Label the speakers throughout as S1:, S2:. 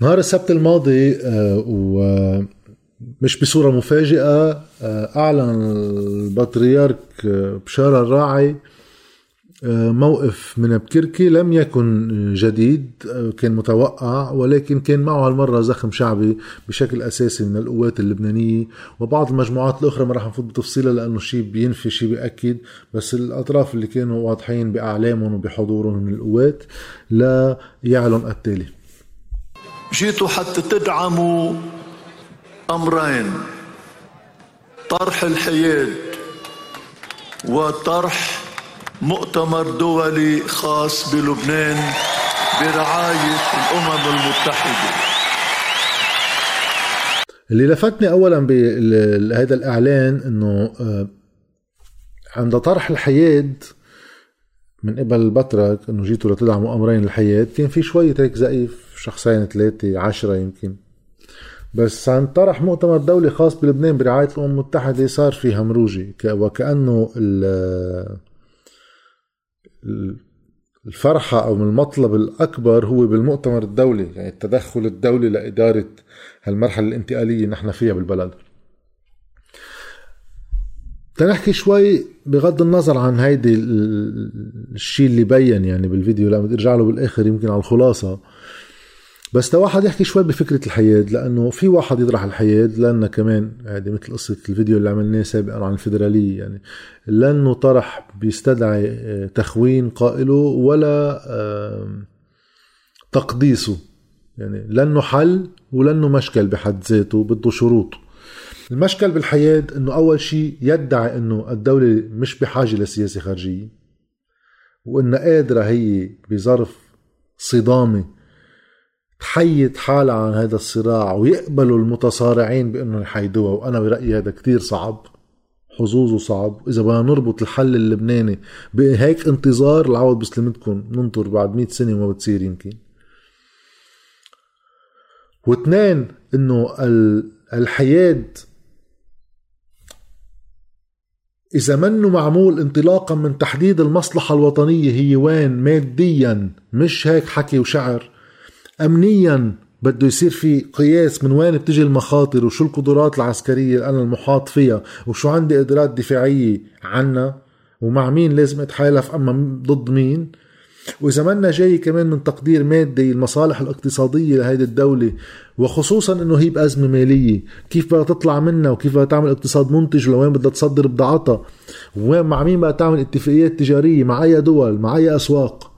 S1: نهار السبت الماضي آه، ومش بصورة مفاجئة آه، أعلن البطريرك آه، بشارة الراعي موقف من بكركي لم يكن جديد كان متوقع ولكن كان معه هالمرة زخم شعبي بشكل أساسي من القوات اللبنانية وبعض المجموعات الأخرى ما راح نفوت بتفصيلها لأنه شيء بينفي شيء بيأكد بس الأطراف اللي كانوا واضحين بأعلامهم وبحضورهم من القوات لا يعلن التالي.
S2: جيتوا حتى تدعموا أمرين طرح الحياد وطرح مؤتمر دولي خاص بلبنان برعاية الأمم المتحدة.
S1: اللي لفتني اولا بهذا الإعلان إنه آه، عند طرح الحياد من قبل البتراك إنه جيتوا لتدعموا أمرين الحياة كان في شوية هيك زقيف شخصين ثلاثة عشرة يمكن. بس عن طرح مؤتمر دولي خاص بلبنان برعاية الأمم المتحدة صار في همروجي وكأنه الفرحة أو المطلب الأكبر هو بالمؤتمر الدولي يعني التدخل الدولي لإدارة هالمرحلة الانتقالية نحن فيها بالبلد. تنحكي شوي بغض النظر عن هيدي الشيء اللي بين يعني بالفيديو. لما ارجع له بالآخر يمكن على الخلاصة. بس واحد يحكي شوي بفكرة الحياد لأنه في واحد يطرح الحياد لأنه كمان هذه مثل قصة الفيديو اللي عملناه سابقا عن الفيدرالية يعني لأنه طرح بيستدعي آه، تخوين قائله ولا تقديسه. يعني لأنه حل ولأنه مشكل بحد ذاته بده شروط. المشكل بالحياة إنه أول شيء يدعي إنه الدولة مش بحاجة لسياسة خارجية وإنها قادرة هي بظرف صدامة تحيد حالها عن هذا الصراع ويقبلوا المتصارعين بانه يحيدوها وأنا برأيي هذا كتير صعب حظوظه صعب. إذا بدنا نربط الحل اللبناني بهيك انتظار العوض بسلمتكم ننطر بعد 100 سنة وما بتصير يمكن. واثنين إنه الحياد إذا منه معمول انطلاقا من تحديد المصلحة الوطنية هي وين؟ ماديا. مش هيك حكي وشعر. أمنيا بده يصير في قياس من وين بتجي المخاطر وشو القدرات العسكرية اللي أنا المحاط فيها وشو عندي قدرات دفاعية عنا ومع مين لازم أتحالف أما ضد مين؟ وإذا منا جاي كمان من تقدير مادي المصالح الاقتصادية لهيدي الدولة وخصوصا إنه هي بأزمة مالية. كيف بدها تطلع منها وكيف بدها تعمل اقتصاد منتج ولوين بدها تصدر بضاعتها وين مع مين بدها تعمل اتفاقيات تجارية؟ مع أي دول؟ مع أي أسواق؟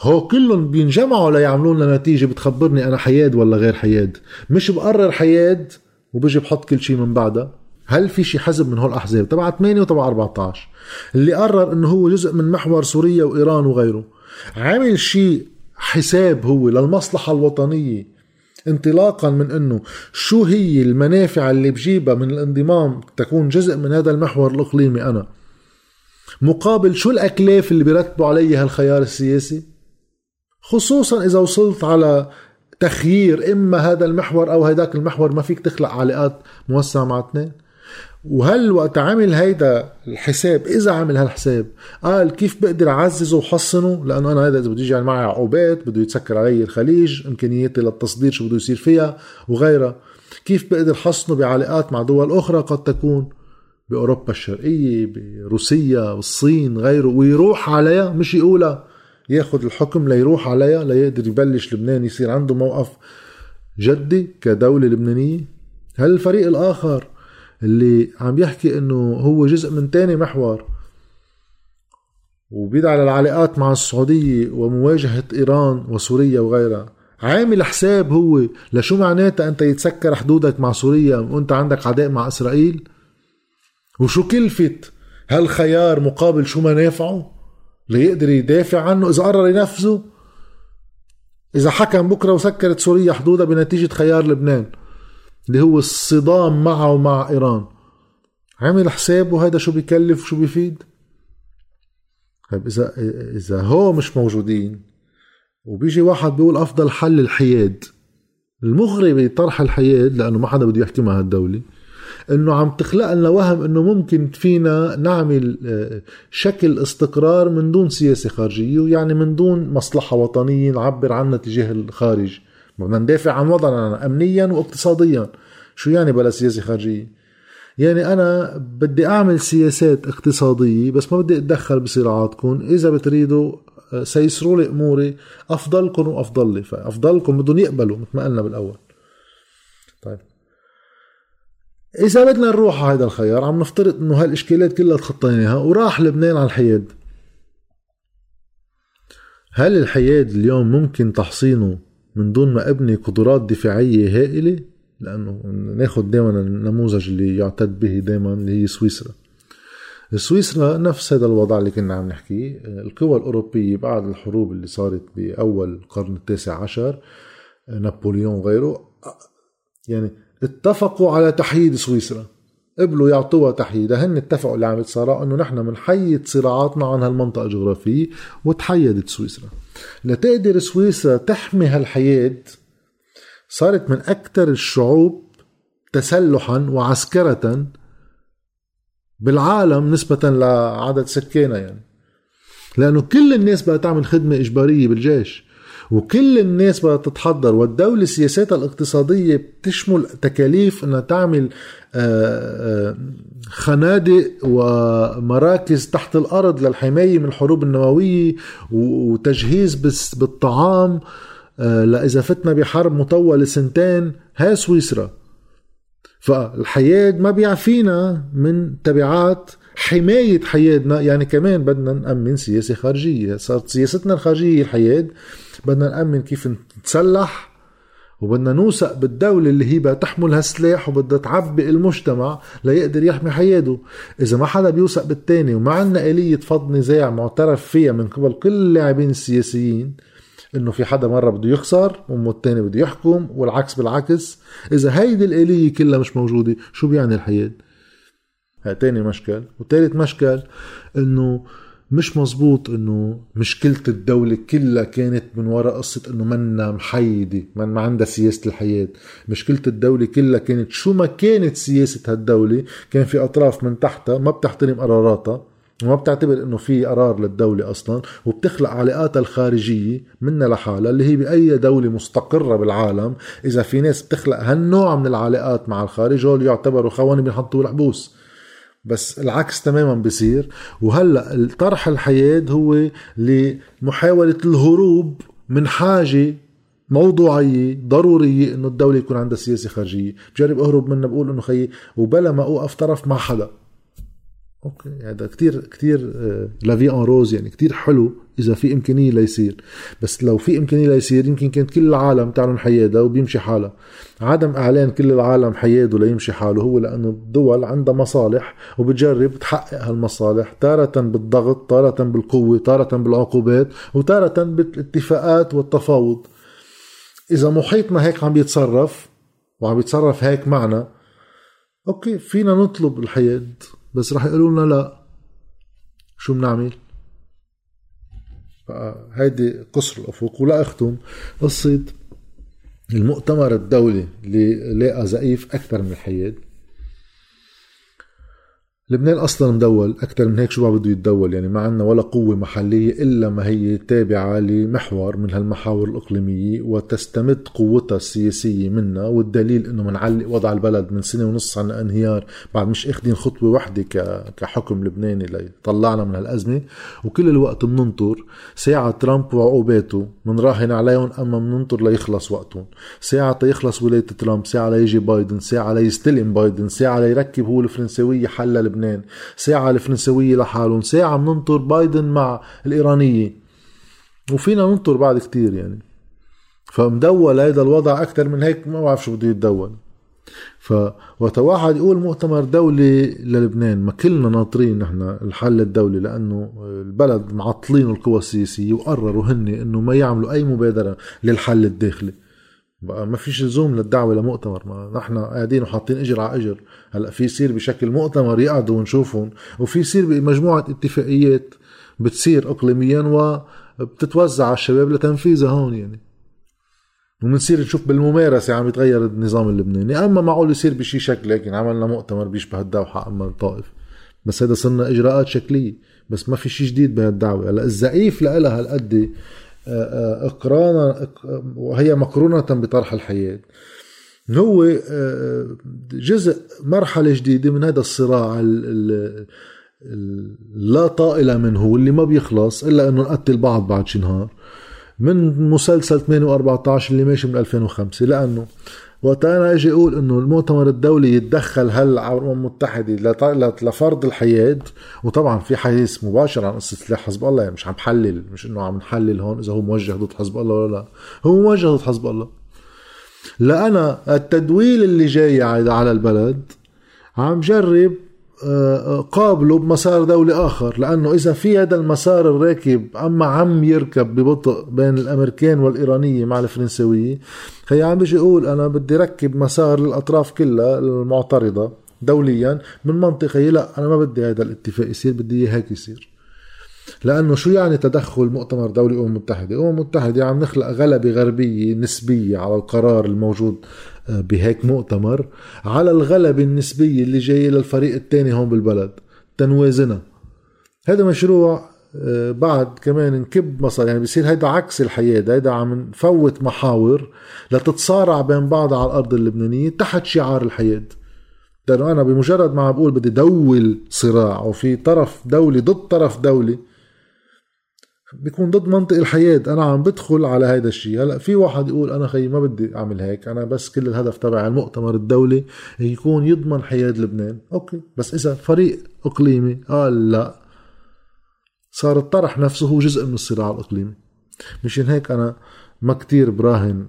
S1: هو كلهم بينجمعوا ليعملوا لنا نتيجة بتخبرني أنا حياد ولا غير حياد. مش بقرر حياد وبيجي بحط كل شيء من بعدها. هل في شي حزب من هول الاحزاب تبع 8 وتبع 14 اللي قرر إنه هو جزء من محور سوريا وإيران وغيره. عامل شيء حساب هو للمصلحة الوطنية انطلاقا من إنه شو هي المنافع اللي بجيبها من الانضمام تكون جزء من هذا المحور الإقليمي أنا؟ مقابل شو الأكلاف اللي بيرتبوا علي هالخيار السياسي؟ خصوصا إذا وصلت على تخيير إما هذا المحور أو هذاك المحور ما فيك تخلق علاقات موسعة مع اثنين. وهل وقت عمل هيدا الحساب؟ إذا عمل هالحساب قال كيف بقدر أعززه وحصنه؟ لأنه أنا هذا إذا بده يجي معي عقوبات بده يتسكر علي الخليج إمكانياتي للتصدير شو بده يصير فيها وغيرها. كيف بقدر حصنه بعلاقات مع دول أخرى قد تكون؟ بأوروبا الشرقية بروسيا والصين غيره ويروح عليها مش يقولها ياخذ الحكم ليروح عليها ليقدر يبلش لبنان يصير عنده موقف جدي كدولة لبنانية. هل الفريق الآخر اللي عم يحكي إنه هو جزء من تاني محور. وبيدعى للعلاقات مع السعودية ومواجهة إيران وسوريا وغيرها. عامل حساب هو لشو معناتها أنت يتسكر حدودك مع سوريا وأنت عندك عداء مع إسرائيل؟ وشو كلفة هالخيار مقابل شو منافعه ليقدر يدافع عنه. إذا قرر ينفذه إذا حكم بكرة وسكرت سوريا حدودها بنتيجة خيار لبنان. اللي هو الصدام معه ومع إيران. عمل حسابه هذا شو بيكلف وشو بيفيد؟ طيب إذا إذا هو مش موجودين وبيجي واحد بيقول أفضل حل الحياد. المغري بطرح الحياد لأنه ما حدا بده يحكي مع هالدولة. إنه عم تخلق لنا وهم إنه ممكن فينا نعمل آه، شكل استقرار من دون سياسة خارجية ويعني من دون مصلحة وطنية نعبر عنها تجاه الخارج. بدنا ندافع عن وضعنا امنيا واقتصاديا. شو يعني بلا سياسه خارجيه يعني أنا بدي أعمل سياسات اقتصادية بس ما بدي أتدخل بصراعاتكم. إذا بتريدوا آه، سيسروا لي أموري أفضلكم وأفضل لي. فأفضلكم بدهم يقبلوا مثل ما قلنا بالأول. طيب. إذا بدنا نروح على هذا الخيار عم نفترض إنه هالإشكالات كلها تخطيناها وراح لبنان على الحياد. هل الحياد اليوم ممكن تحصينه من دون ما أبني قدرات دفاعية هائلة لأنه ناخذ دائما النموذج اللي يعتد به دائما اللي هي سويسرا. سويسرا نفس هذا الوضع اللي كنا عم نحكيه القوى الأوروبية بعد الحروب اللي صارت بأول القرن التاسع عشر نابليون وغيره يعني اتفقوا على تحييد سويسرا. قبلوا يعطوها تحييدها. هن اتفقوا اللي عم يتصارعوا إنه نحن بنحيد صراعاتنا عن هالمنطقة الجغرافية وتحيدت سويسرا. لتقدر سويسرا تحمي هالحياد صارت من أكثر الشعوب تسلحا وعسكرة بالعالم نسبة لعدد سكانها يعني. لأنه كل الناس بقى تعمل خدمة إجبارية بالجيش. وكل الناس بدها تتحضر والدولة سياساتها الاقتصادية بتشمل تكاليف إنها تعمل آه، آه، خنادق ومراكز تحت الأرض للحماية من الحروب النووية وتجهيز بالطعام آه، لإذا فتنا بحرب مطولة سنتين هاي سويسرا. فالحياد ما بيعفينا من تبعات حماية حيادنا يعني كمان بدنا نأمن سياسة خارجية. صارت سياستنا الخارجية الحياد بدنا نأمن كيف نتسلح وبدنا نوثق بالدولة اللي هي بدها تحمل هالسلاح وبدها تعبئ المجتمع ليقدر يحمي حياته. إذا ما حدا بيوثق بالتاني وما عنا آلية فض نزاع معترف فيها من قبل كل اللاعبين السياسيين إنه في حدا مرة بده يخسر والتاني بده يحكم والعكس بالعكس. إذا هيدي الآلية كلها مش موجودة شو بيعني الحياة؟ هاي تاني مشكل وثالث مشكل إنه مش مزبوط إنه مشكلة الدولة كلها كانت من وراء قصة إنه منا محيدة من ما عندها سياسة الحياة. مشكلة الدولة كلها كانت شو ما كانت سياسة هالدولة كان في أطراف من تحتها ما بتحترم قراراتها وما بتعتبر إنه في قرار للدولة أصلا وبتخلق علاقاتها الخارجية منها لحالها اللي هي بأي دولة مستقرة بالعالم. إذا في ناس بتخلق هالنوع من العلاقات مع الخارج هول يعتبروا خواني بينحطوا الحبوس بس العكس تماما بصير وهلأ الطرح الحياد هو لمحاولة الهروب من حاجة موضوعية ضرورية إنه الدولة يكون عندها سياسة خارجية. بجرب أهرب منها بقول إنه خيي وبلا ما أوقف طرف مع حدا. okay. هذا كثير كثير la vie en rose يعني كثير حلو إذا في إمكانية ليصير بس لو في إمكانية ليصير يمكن كانت كل العالم تعلن حيادها وبيمشي حالها عدم إعلان كل العالم حياده ليمشي حاله هو لأنه الدول عندها مصالح وبتجرب تحقق هالمصالح تارة بالضغط تارة بالقوة تارة بالعقوبات وتارة بالاتفاقات والتفاوض. إذا محيطنا هيك عم بيتصرف وعم بيتصرف هيك معنا أوكي فينا نطلب الحياد. بس رح يقولوا لنا لا. شو بنعمل هيدي قصر الأفق. ولا أختم قصة المؤتمر الدولي اللي لاقى زقيف أكثر من الحياد. لبنان أصلا مدول أكثر من هيك شو بقى بده يتدول يعني ما عندنا ولا قوة محلية إلا ما هي تابعة لمحور من هالمحاور الإقليمية وتستمد قوتها السياسية منا والدليل إنه منعلق وضع البلد من سنة ونص عن انهيار بعد مش اخذين خطوة واحدة كحكم لبناني ليطلعنا من هالأزمة. وكل الوقت بننطر ساعة ترامب وعقوباته بنراهن عليهم أما بننطر ليخلص وقتهم. ساعة تيخلص ولاية ترامب ساعة ليجي بايدن ساعة ليستلم بايدن ساعة ليركب هو الفرنسوية حل لبنان. ساعة الفرنسوية لحالهم. ساعة بننطر بايدن مع الإيرانية. وفينا ننطر بعد كتير يعني. فمدول هيدا الوضع أكثر من هيك ما بعرف شو بده يتدول. ف واحد يقول مؤتمر دولي للبنان ما كلنا ناطرين نحن الحل الدولي لأنه البلد معطلين القوى السياسية وقرروا هن إنه ما يعملوا أي مبادرة للحل الداخلي. بقى ما فيش لزوم للدعوة لمؤتمر. ما نحن قاعدين وحاطين إجر على إجر. هلأ في يصير بشكل مؤتمر يقعدوا ونشوفهم. وفي يصير بمجموعة اتفاقيات بتصير اقليميا وبتتوزع على الشباب لتنفيذها هون يعني. وبنصير نشوف بالممارسة عم يتغير النظام اللبناني. أما معقول يصير بشي شكل لكن عملنا مؤتمر بيشبه الدوحة أما الطائف. بس هذا صرنا إجراءات شكلية. بس ما في شي جديد بهالدعوة. هلأ الزعيف لها هالقد إقرانا وهي مقرونة بطرح الحياة. هو جزء مرحلة جديدة من هذا الصراع لا طائل منه واللي ما بيخلص إلا إنه نقتل بعض بعد شي نهار. من مسلسل 8 و14 اللي ماشي من 2005 لأنه وقت أنا أجي أقول إنه المؤتمر الدولي يتدخل هل على الأمم المتحدة لفرض الحياد؟ وطبعا في حديث مباشر عن قصة سلاح حزب الله يعني مش عم بحلل مش إنه عم نحلل هون إذا هو موجه ضد حزب الله ولا لا. هو موجه ضد حزب الله. لأنا التدويل اللي جاي على البلد عم جرب قابله بمسار دولي آخر لأنه إذا في هذا المسار الراكب أما عم يركب ببطء بين الأمريكان والإيرانية مع الفرنسوية هي عم بيجي يقول أنا بدي ركب مسار للأطراف كلها المعترضة دوليا من منطقة لا أنا ما بدي هذا الاتفاق يصير بدي إياه هيك يصير لأنه شو يعني تدخل مؤتمر دولي الامم المتحده؟ الامم المتحده عم نخلق غلبة غربية نسبية على القرار الموجود بهيك مؤتمر على الغلبه النسبية اللي جاية للفريق الثاني هون بالبلد تنوازنها هذا مشروع آه، بعد كمان نكب مصر يعني بصير هيدا عكس الحياة هيدا عم نفوت محاور لتتصارع بين بعض على الأرض اللبنانية تحت شعار الحياة لأنه أنا بمجرد ما عم بقول بدي دول صراع وفي طرف دولي ضد طرف دولي بيكون ضد منطق الحياة. أنا عم بدخل على هذا الشيء. هلأ في واحد يقول أنا خيي ما بدي أعمل هيك. أنا بس كل الهدف تبع المؤتمر الدولي يكون يضمن حياة لبنان. أوكي. بس إذا فريق إقليمي قال لا صار الطرح نفسه هو جزء من الصراع الإقليمي. مشان هيك أنا ما كتير براهن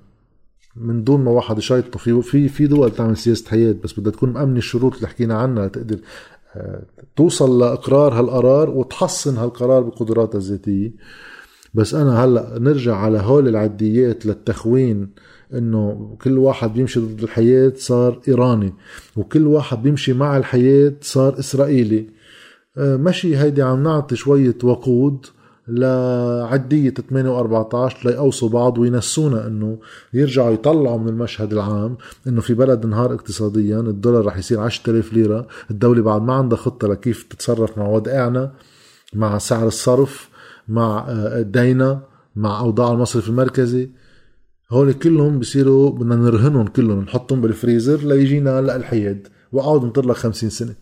S1: من دون ما واحد يشيطه في في في دول تعمل سياسة حياة بس بدها تكون مأمنة الشروط اللي حكينا عنها تقدر توصل لإقرار هالقرار وتحصن هالقرار بقدراتها الذاتية. بس أنا هلأ نرجع على هول العديات للتخوين إنه كل واحد بيمشي ضد الحياة صار إيراني وكل واحد بيمشي مع الحياة صار إسرائيلي. آه، مشي هيدي عم نعطي شوية وقود لعدية 8 و14 ليقوصوا بعض وينسونا إنه يرجعوا يطلعوا من المشهد العام إنه في بلد انهار اقتصاديا الدولار رح يصير 10000 ليرة الدولة بعد ما عندها خطة لكيف تتصرف مع ودائعنا مع سعر الصرف مع آه، دينا مع أوضاع المصرف المركزي. هول كلهم بصيروا بدنا نرهنهم كلهم نحطهم بالفريزر ليجينا هلا الحياد وقعد نطر لك 50 سنة.